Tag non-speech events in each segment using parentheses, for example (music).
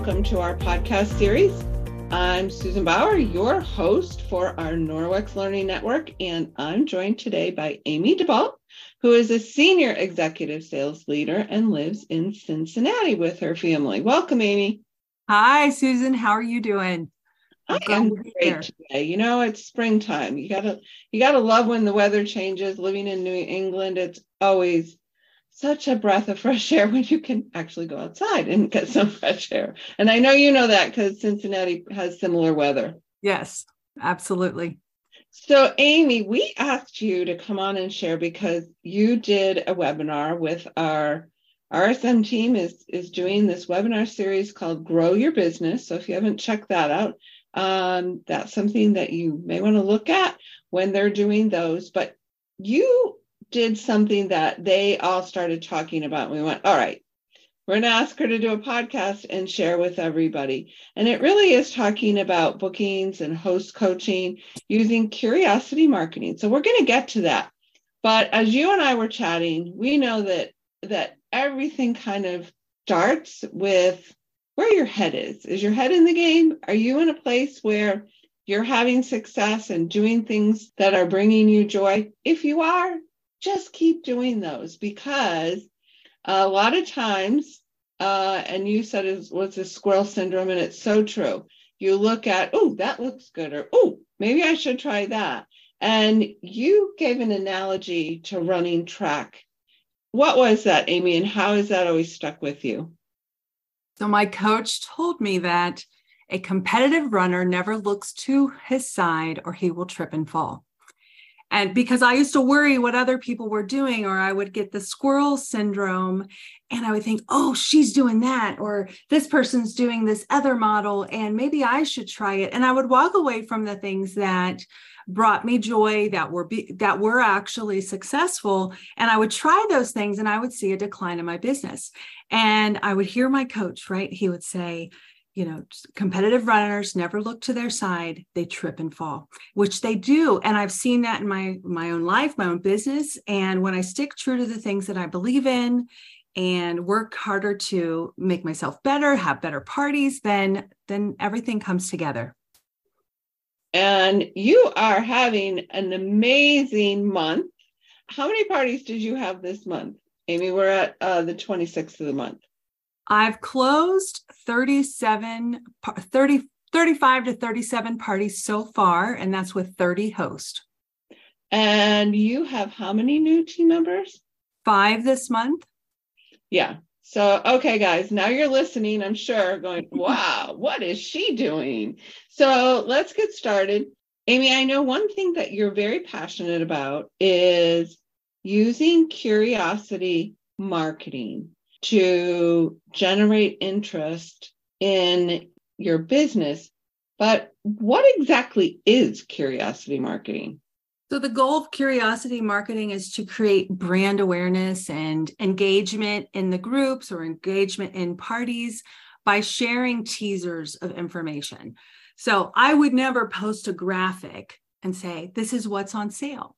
Welcome to our podcast series. I'm Susan Bauer, your host for our Norwex Learning Network, and I'm joined today by Amy Dabbelt, who is a senior executive sales leader and lives in Cincinnati with her family. Welcome, Amy. Hi, Susan. How are you doing? I am great today. You know, it's springtime. You gotta you gotta love when the weather changes. Living in New England, it's always such a breath of fresh air when you can actually go outside and get some (laughs) fresh air. And I know you know that because Cincinnati has similar weather. Yes, absolutely. So, Amy, we asked you to come on and share because you did a webinar with our RSM team is is doing this webinar series called Grow Your Business. So if you haven't checked that out, um, that's something that you may want to look at when they're doing those. But you did something that they all started talking about. We went, all right, we're going to ask her to do a podcast and share with everybody. And it really is talking about bookings and host coaching using curiosity marketing. So we're going to get to that. But as you and I were chatting, we know that that everything kind of starts with where your head is. Is your head in the game? Are you in a place where you're having success and doing things that are bringing you joy? If you are, just keep doing those because a lot of times, uh, and you said it was a squirrel syndrome, and it's so true. You look at, oh, that looks good, or oh, maybe I should try that. And you gave an analogy to running track. What was that, Amy, and how has that always stuck with you? So, my coach told me that a competitive runner never looks to his side or he will trip and fall. And because I used to worry what other people were doing, or I would get the squirrel syndrome and I would think, oh, she's doing that, or this person's doing this other model, and maybe I should try it. And I would walk away from the things that brought me joy that were be, that were actually successful and i would try those things and i would see a decline in my business and i would hear my coach right he would say you know competitive runners never look to their side they trip and fall which they do and i've seen that in my my own life my own business and when i stick true to the things that i believe in and work harder to make myself better have better parties then then everything comes together. And you are having an amazing month. How many parties did you have this month? Amy we're at uh, the 26th of the month I've closed 37, 30, 35 to 37 parties so far, and that's with 30 hosts. And you have how many new team members? Five this month. Yeah. So, okay, guys, now you're listening, I'm sure, going, (laughs) wow, what is she doing? So, let's get started. Amy, I know one thing that you're very passionate about is using curiosity marketing to generate interest in your business. But what exactly is curiosity marketing? So, the goal of curiosity marketing is to create brand awareness and engagement in the groups or engagement in parties by sharing teasers of information. So, I would never post a graphic and say, This is what's on sale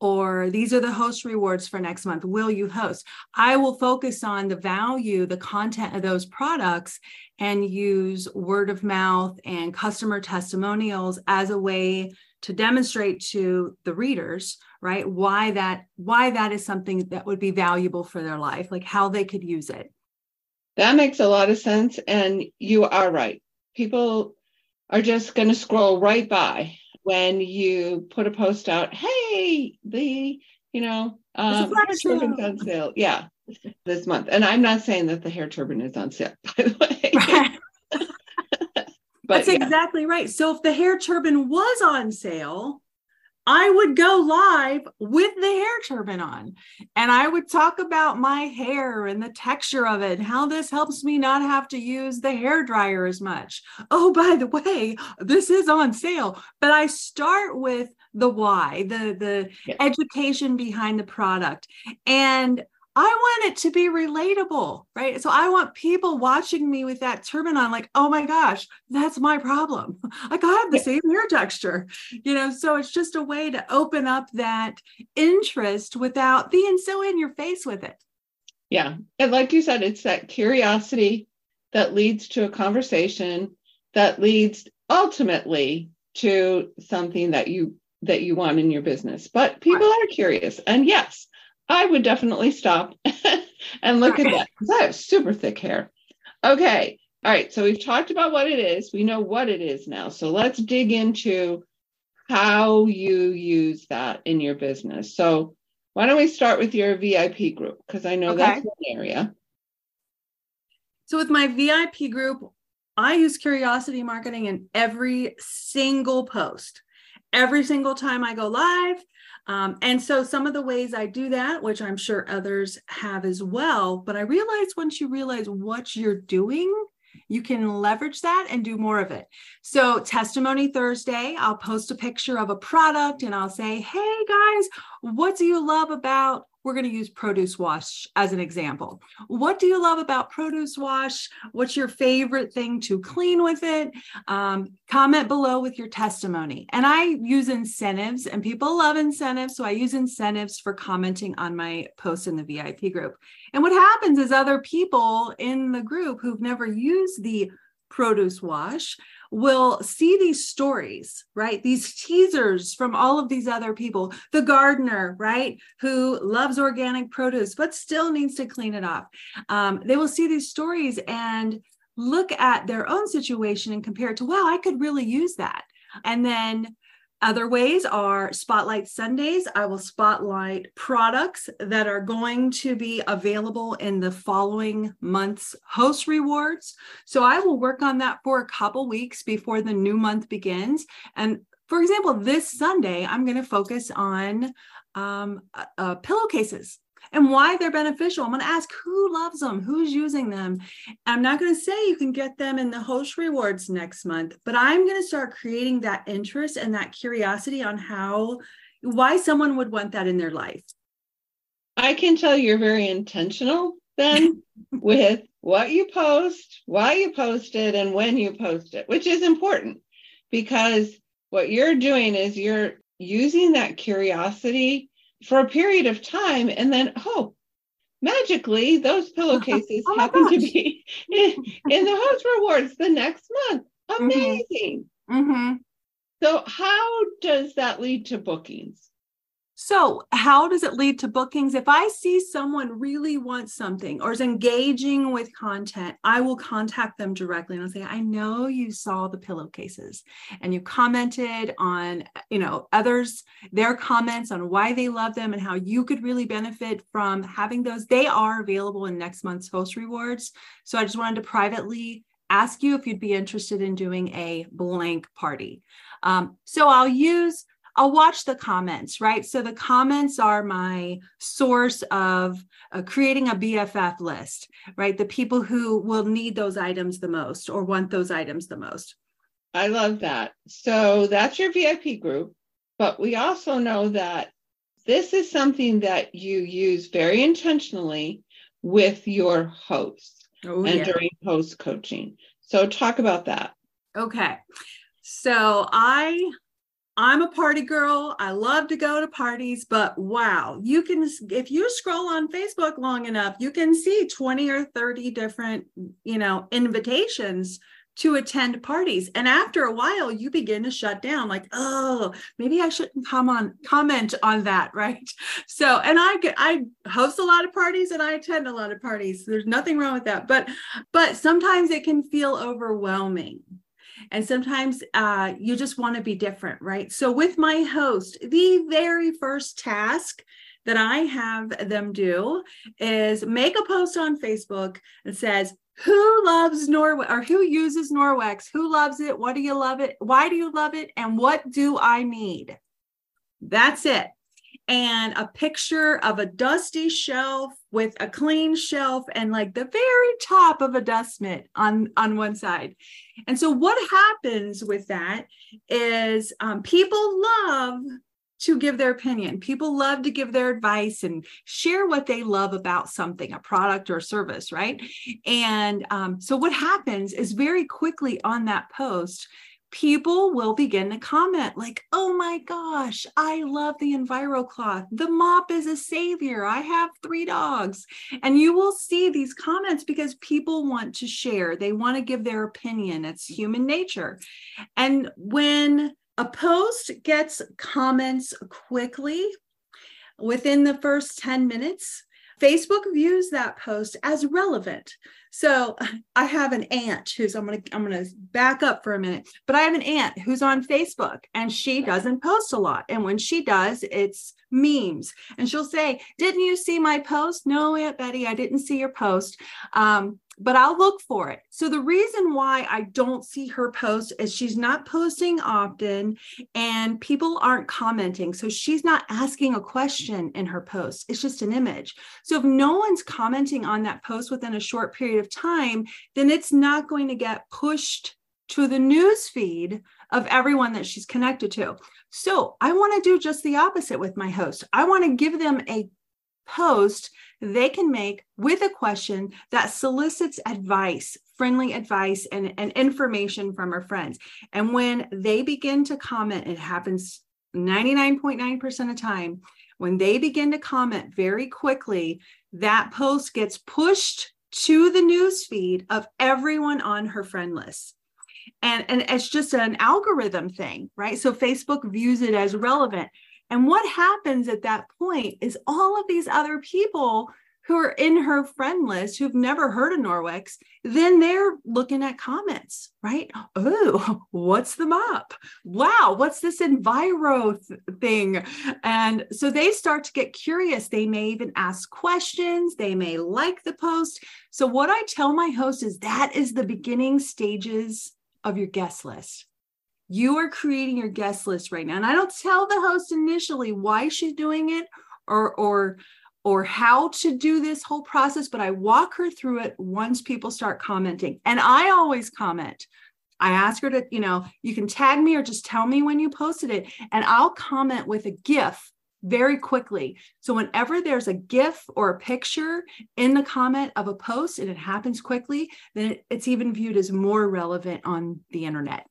or these are the host rewards for next month. Will you host? I will focus on the value, the content of those products, and use word of mouth and customer testimonials as a way to demonstrate to the readers right why that why that is something that would be valuable for their life like how they could use it that makes a lot of sense and you are right people are just going to scroll right by when you put a post out, hey, the, you know, um, hair turban's on sale. Yeah, this month. And I'm not saying that the hair turban is on sale, (laughs) by the way. (laughs) Right. (laughs) but, That's yeah. exactly right. So if the hair turban was on sale, I would go live with the hair turban on and I would talk about my hair and the texture of it, and how this helps me not have to use the hair dryer as much. Oh, by the way, this is on sale. But I start with the why, the the education behind the product. And I want it to be relatable, right? So I want people watching me with that turban on, like, oh my gosh, that's my problem. (laughs) Like I have the same hair texture, you know. So it's just a way to open up that interest without being so in your face with it. Yeah. And like you said, it's that curiosity that leads to a conversation that leads ultimately to something that you that you want in your business. But people right. are curious. And yes, I would definitely stop (laughs) and look at that because I have super thick hair. Okay. All right. So we've talked about what it is. We know what it is now. So let's dig into how you use that in your business. So why don't we start with your VIP group? Because I know okay. that's one area. So with my VIP group, I use curiosity marketing in every single post, every single time I go live. Um, and so some of the ways I do that, which I'm sure others have as well, but I realize once you realize what you're doing, you can leverage that and do more of it. So, Testimony Thursday, I'll post a picture of a product and I'll say, Hey guys, what do you love about we're going to use produce wash as an example. What do you love about produce wash? What's your favorite thing to clean with it? Um, comment below with your testimony. And I use incentives, and people love incentives. So I use incentives for commenting on my post in the VIP group. And what happens is other people in the group who've never used the produce wash will see these stories, right? These teasers from all of these other people. The gardener, right, who loves organic produce but still needs to clean it up. Um, they will see these stories and look at their own situation and compare it to, wow, I could really use that. And then other ways are Spotlight Sundays. I will spotlight products that are going to be available in the following month's host rewards. So I will work on that for a couple weeks before the new month begins. And for example, this Sunday, I'm going to focus on um, uh, uh pillowcases and why they're beneficial. I'm going to ask who loves them, who's using them. I'm not going to say you can get them in the host rewards next month, but I'm going to start creating that interest and that curiosity on how, why someone would want that in their life. I can tell you're very intentional then (laughs) with what you post, why you post it, and when you post it, which is important because what you're doing is you're using that curiosity for a period of time and then oh magically those pillowcases (laughs) oh happen gosh. to be in, (laughs) in, the host rewards the next month mm-hmm. amazing mm-hmm. Mm-hmm. so how does that lead to bookings so, how does it lead to bookings? If I see someone really wants something or is engaging with content, I will contact them directly and I'll say, I know you saw the pillowcases and you commented on, you know, others, their comments on why they love them and how you could really benefit from having those. They are available in next month's host rewards. So, I just wanted to privately ask you if you'd be interested in doing a blank party. Um, so, I'll use I'll watch the comments, right? So the comments are my source of uh, creating a BFF list, right? The people who will need those items the most or want those items the most. I love that. So that's your VIP group. But we also know that this is something that you use very intentionally with your hosts oh, and yeah. during host coaching. So talk about that. Okay. So I I'm a party girl. I love to go to parties, but wow, you can, if you scroll on Facebook long enough, you can see 20 or 30 different, you know, invitations to attend parties. And after a while, you begin to shut down like, oh, maybe I shouldn't come on comment on that. (laughs) Right. So, and I I host a lot of parties and I attend a lot of parties. There's nothing wrong with that. But, but sometimes it can feel overwhelming and sometimes uh, you just want to be different, right? So, with my host, the very first task that I have them do is make a post on Facebook that says, who loves Norway or who uses Norwex? Who loves it? What do you love it? Why do you love it? And what do I need? That's it and a picture of a dusty shelf with a clean shelf and like the very top of a dust mitt on on one side. And so what happens with that is um, people love to give their opinion. People love to give their advice and share what they love about something a product or service right? And um, so what happens is very quickly on that post people will begin to comment like, oh my gosh, I love the EnviroCloth. The mop is a savior. I have three dogs. And you will see these comments because people want to share, they want to give their opinion. It's human nature. And when a post gets comments quickly within the first 10 minutes, Facebook views that post as relevant. So I have an aunt who's I'm gonna I'm gonna back up for a minute, but I have an aunt who's on Facebook and she doesn't post a lot. And when she does, it's memes. And she'll say, Didn't you see my post? No, Aunt Betty, I didn't see your post. Um, but I'll look for it. So the reason why I don't see her post is she's not posting often and people aren't commenting. So she's not asking a question in her post. It's just an image. So if no one's commenting on that post within a short period of time, then it's not going to get pushed to the news feed of everyone that she's connected to. So I want to do just the opposite with my host. I want to give them a post they can make with a question that solicits advice, friendly advice, and, and information from our friends. And when they begin to comment, it happens 99.9% of the time. When they begin to comment very quickly, that post gets pushed to the news feed of everyone on her friend list. And, and it's just an algorithm thing, right? So Facebook views it as relevant. And what happens at that point is all of these other people who are in her friend list who've never heard of Norwex, then they're looking at comments, right? Oh, (laughs) what's the mop? Wow, what's this enviro th- thing? And so they start to get curious. They may even ask questions, they may like the post. So, what I tell my host is that is the beginning stages of your guest list. You are creating your guest list right now. And I don't tell the host initially why she's doing it or, or, or how to do this whole process, but I walk her through it once people start commenting. And I always comment. I ask her to, you know, you can tag me or just tell me when you posted it, and I'll comment with a GIF very quickly. So whenever there's a GIF or a picture in the comment of a post and it happens quickly, then it's even viewed as more relevant on the internet.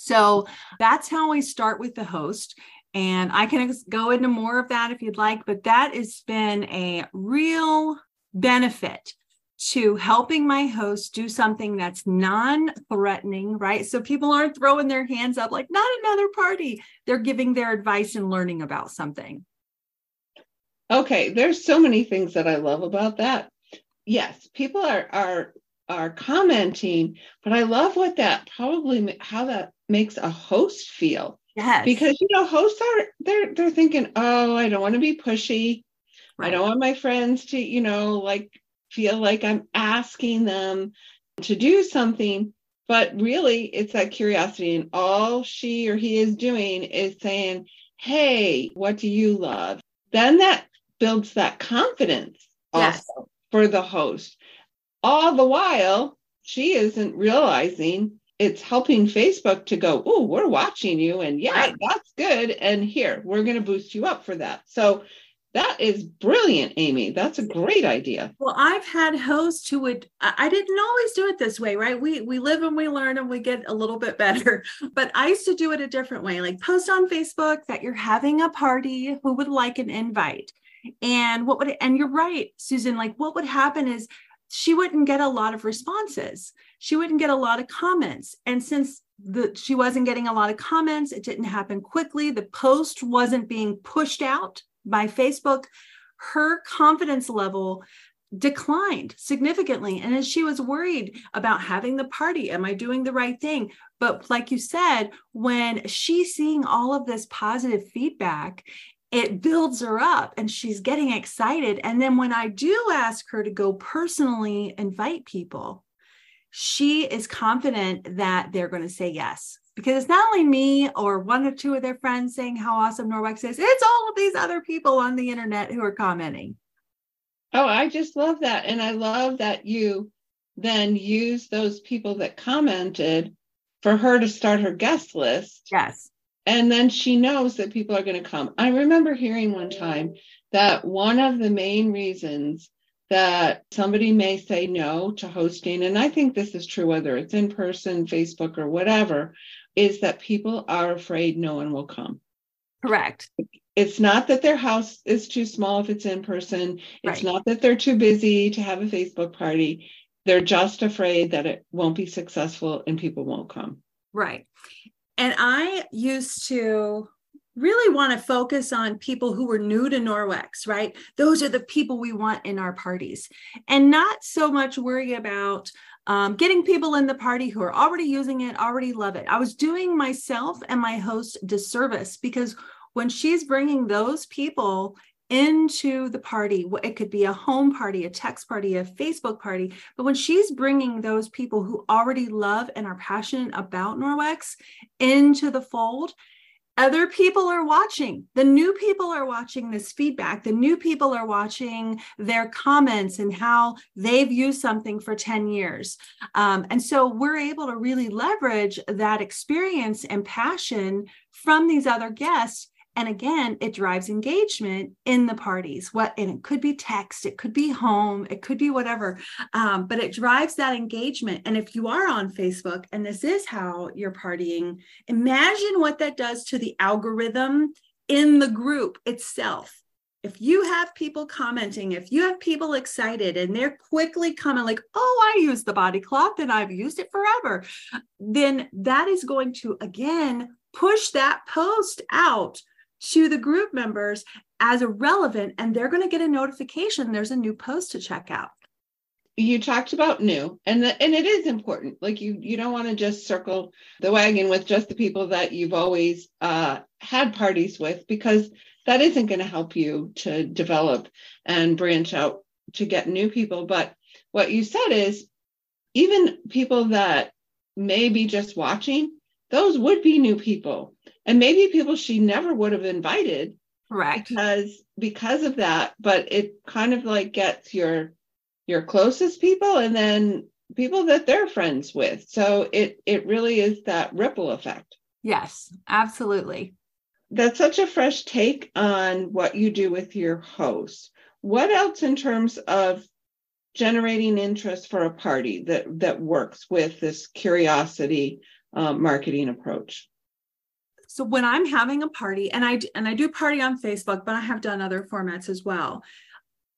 So that's how we start with the host. And I can go into more of that if you'd like, but that has been a real benefit to helping my host do something that's non threatening, right? So people aren't throwing their hands up like, not another party. They're giving their advice and learning about something. Okay, there's so many things that I love about that. Yes, people are are are commenting, but I love what that probably how that makes a host feel. Yes. Because you know, hosts are they're they're thinking, oh, I don't want to be pushy. Right. I don't want my friends to, you know, like feel like I'm asking them to do something. But really, it's that curiosity, and all she or he is doing is saying, Hey, what do you love? Then that builds that confidence yes. also for the host. All the while, she isn't realizing it's helping Facebook to go, oh, we're watching you. And yeah, right. that's good. And here, we're going to boost you up for that. So that is brilliant, Amy. That's a great idea. Well, I've had hosts who would I didn't always do it this way, right? We we live and we learn and we get a little bit better. (laughs) But I used to do it a different way. Like post on Facebook that you're having a party, who would like an invite? And what would and you're right, Susan, like what would happen is she wouldn't get a lot of responses. She wouldn't get a lot of comments. And since the, she wasn't getting a lot of comments, it didn't happen quickly. The post wasn't being pushed out by Facebook. Her confidence level declined significantly. And as she was worried about having the party, am I doing the right thing? But like you said, when she's seeing all of this positive feedback it builds her up and she's getting excited. And then when I do ask her to go personally invite people, she is confident that they're going to say yes. Because it's not only me or one or two of their friends saying how awesome Norwex is, it's all of these other people on the internet who are commenting. Oh, I just love that. And I love that you then use those people that commented for her to start her guest list. Yes and then she knows that people are going to come. I remember hearing one time that one of the main reasons that somebody may say no to hosting, and I think this is true whether it's in person, Facebook, or whatever, is that people are afraid no one will come. Correct. It's not that their house is too small if it's in person. It's Right. not that they're too busy to have a Facebook party. They're just afraid that it won't be successful and people won't come. Right. And I used to really want to focus on people who were new to Norwex, right? Those are the people we want in our parties, and not so much worry about um, getting people in the party who are already using it, already love it. I was doing myself and my host disservice because when she's bringing those people into the party, it could be a home party, a text party, a Facebook party, but when she's bringing those people who already love and are passionate about Norwex into the fold, other people are watching. The new people are watching this feedback. The new people are watching their comments and how they've used something for 10 years. Um, and so we're able to really leverage that experience and passion from these other guests and again it drives engagement in the parties. What and it could be text it could be home it could be whatever um, but it drives that engagement. And if you are on facebook and this is how you're partying imagine what that does to the algorithm in the group itself. If you have people commenting, if you have people excited and they're quickly coming like, oh, I use the body cloth and I've used it forever, then that is going to again push that post out to the group members as a relevant and they're going to get a notification there's a new post to check out You talked about new, and the, and it is important. Like you you don't want to just circle the wagon with just the people that you've always uh, had parties with because that isn't going to help you to develop and branch out to get new people. But what you said is even people that may be just watching, those would be new people. And maybe people she never would have invited correct because because of that, but it kind of like gets your your closest people and then people that they're friends with. So it it really is that ripple effect. yes absolutely That's such a fresh take on what you do with your host. What else in terms of generating interest for a party that that works with this curiosity um, marketing approach? So when i'm having a party and i and i do party on facebook but i have done other formats as well.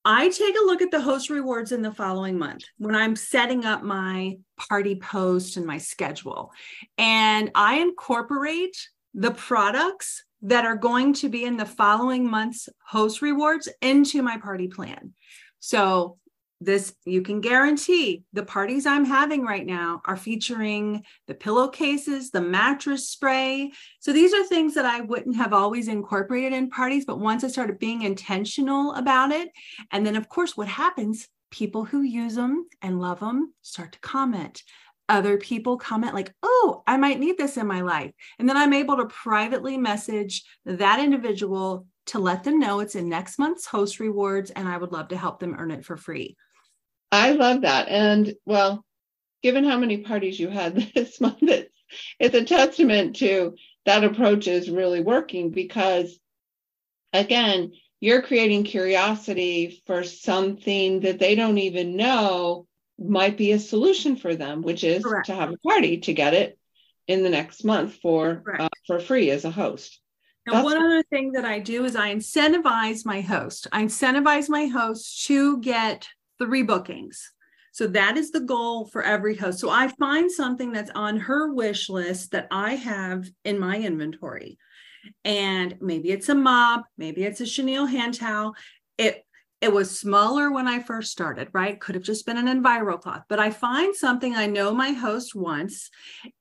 I take a look at the host rewards in the following month when i'm setting up my party post and my schedule. And i incorporate the products that are going to be in the following month's host rewards into my party plan. So this you can guarantee the parties i'm having right now are featuring the pillowcases the mattress spray so these are things that I wouldn't have always incorporated in parties, but once I started being intentional about it, and then of course, what happens? People who use them and love them start to comment. Other people comment like, "Oh, I might need this in my life," and then I'm able to privately message that individual to let them know it's in next month's host rewards, and I would love to help them earn it for free. I love that. And well, given how many parties you had (laughs) this month, it's, it's a testament to that approach is really working because, again, you're creating curiosity for something that they don't even know might be a solution for them, which is Correct. to have a party to get it in the next month for uh, for free as a host. Now, That's- one other thing that I do is I incentivize my host. I incentivize my host to get three bookings. So that is the goal for every host. So I find something that's on her wish list that I have in my inventory. And maybe it's a mop, maybe it's a chenille hand towel. It it was smaller when I first started, right? Could have just been an enviro cloth, but I find something I know my host wants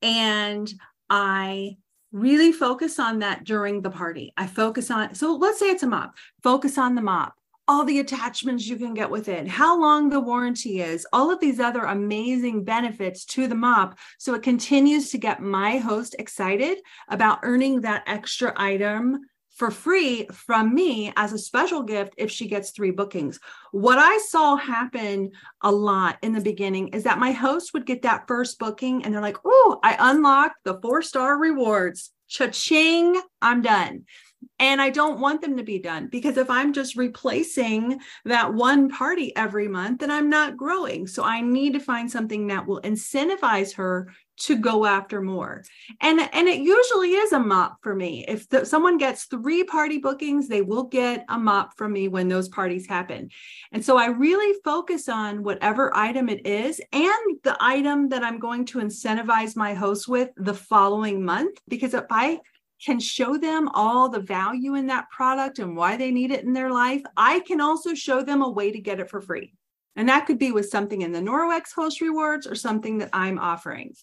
and I really focus on that during the party. I focus on, so let's say it's a mop, focus on the mop, all the attachments you can get with it, how long the warranty is, all of these other amazing benefits to the mop. So it continues to get my host excited about earning that extra item for free from me as a special gift if she gets three bookings. What I saw happen a lot in the beginning is that my host would get that first booking and they're like, oh, I unlocked the four star rewards. Cha-ching, I'm done. And I don't want them to be done because if I'm just replacing that one party every month, then I'm not growing. So I need to find something that will incentivize her to go after more. And and it usually is a mop for me. If the, someone gets 3 party bookings, they will get a mop from me when those parties happen. And so I really focus on whatever item it is and the item that I'm going to incentivize my host with the following month because if I can show them all the value in that product and why they need it in their life, I can also show them a way to get it for free. And that could be with something in the Norwex host rewards or something that I'm offering.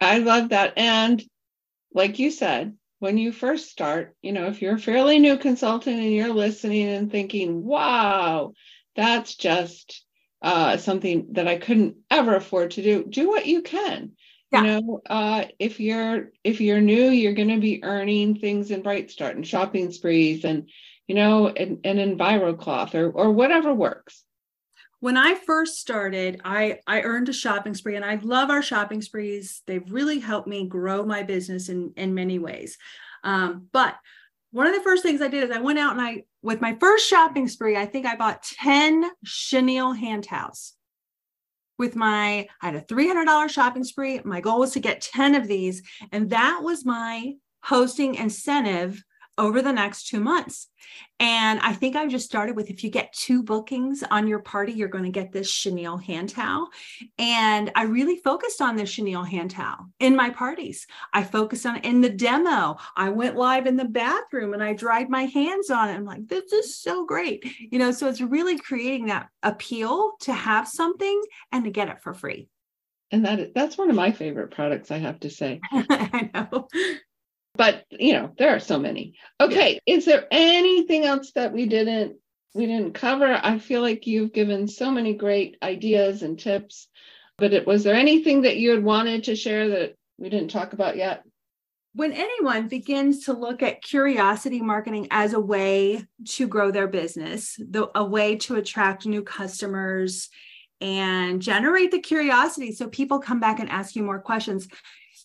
I love that. And like you said, when you first start, you know, if you're a fairly new consultant and you're listening and thinking, wow, that's just uh, something that I couldn't ever afford to do, do what you can. Yeah. You know, uh, if you're if you're new, you're going to be earning things in Bright Start and shopping sprees and you know, and, and EnviroCloth or or whatever works when I first started, I I earned a shopping spree, and I love our shopping sprees. They've really helped me grow my business in in many ways. Um, but one of the first things I did is I went out and I, with my first shopping spree, I think I bought ten chenille hand towels. With my, I had a three hundred dollar shopping spree. My goal was to get ten of these, and that was my hosting incentive over the next two months. And I think I just started with if you get two bookings on your party, you're going to get this chenille hand towel. And I really focused on this chenille hand towel in my parties. I focused on in the demo. I went live in the bathroom and I dried my hands on it. I'm like, this is so great. You know, so it's really creating that appeal to have something and to get it for free. And that that's one of my favorite products, I have to say. (laughs) I know but you know there are so many. Okay yeah. is there anything else that we didn't we didn't cover? I feel like you've given so many great ideas and tips but it, was there anything that you had wanted to share that we didn't talk about yet? When anyone begins to look at curiosity marketing as a way to grow their business the, a way to attract new customers and generate the curiosity so people come back and ask you more questions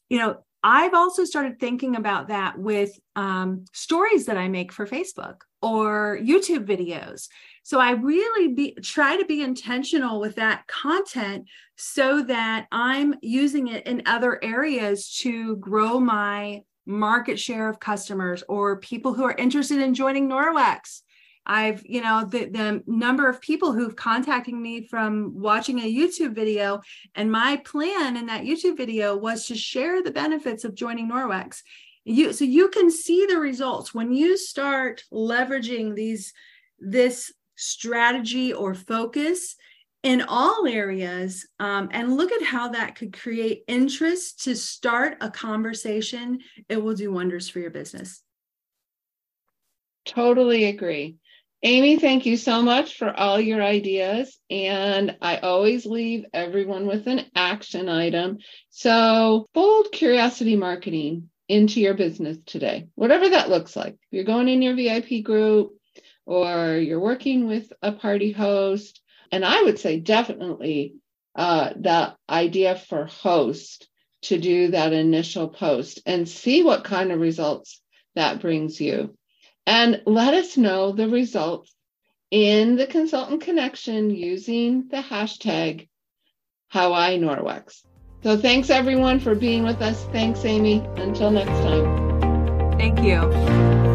you know I've also started thinking about that with um, stories that I make for Facebook or YouTube videos. So I really be, try to be intentional with that content so that I'm using it in other areas to grow my market share of customers or people who are interested in joining Norwex I've, you know, the, the number of people who've contacted me from watching a YouTube video. And my plan in that YouTube video was to share the benefits of joining Norwex. You, so you can see the results when you start leveraging these, this strategy or focus in all areas um, and look at how that could create interest to start a conversation. It will do wonders for your business. Totally agree. Amy, thank you so much for all your ideas. And I always leave everyone with an action item. So, fold curiosity marketing into your business today, whatever that looks like. If you're going in your VIP group or you're working with a party host, and I would say definitely uh, the idea for host to do that initial post and see what kind of results that brings you and let us know the results in the consultant connection using the hashtag HowINorwex. So thanks everyone for being with us. Thanks, Amy. Until next time. Thank you.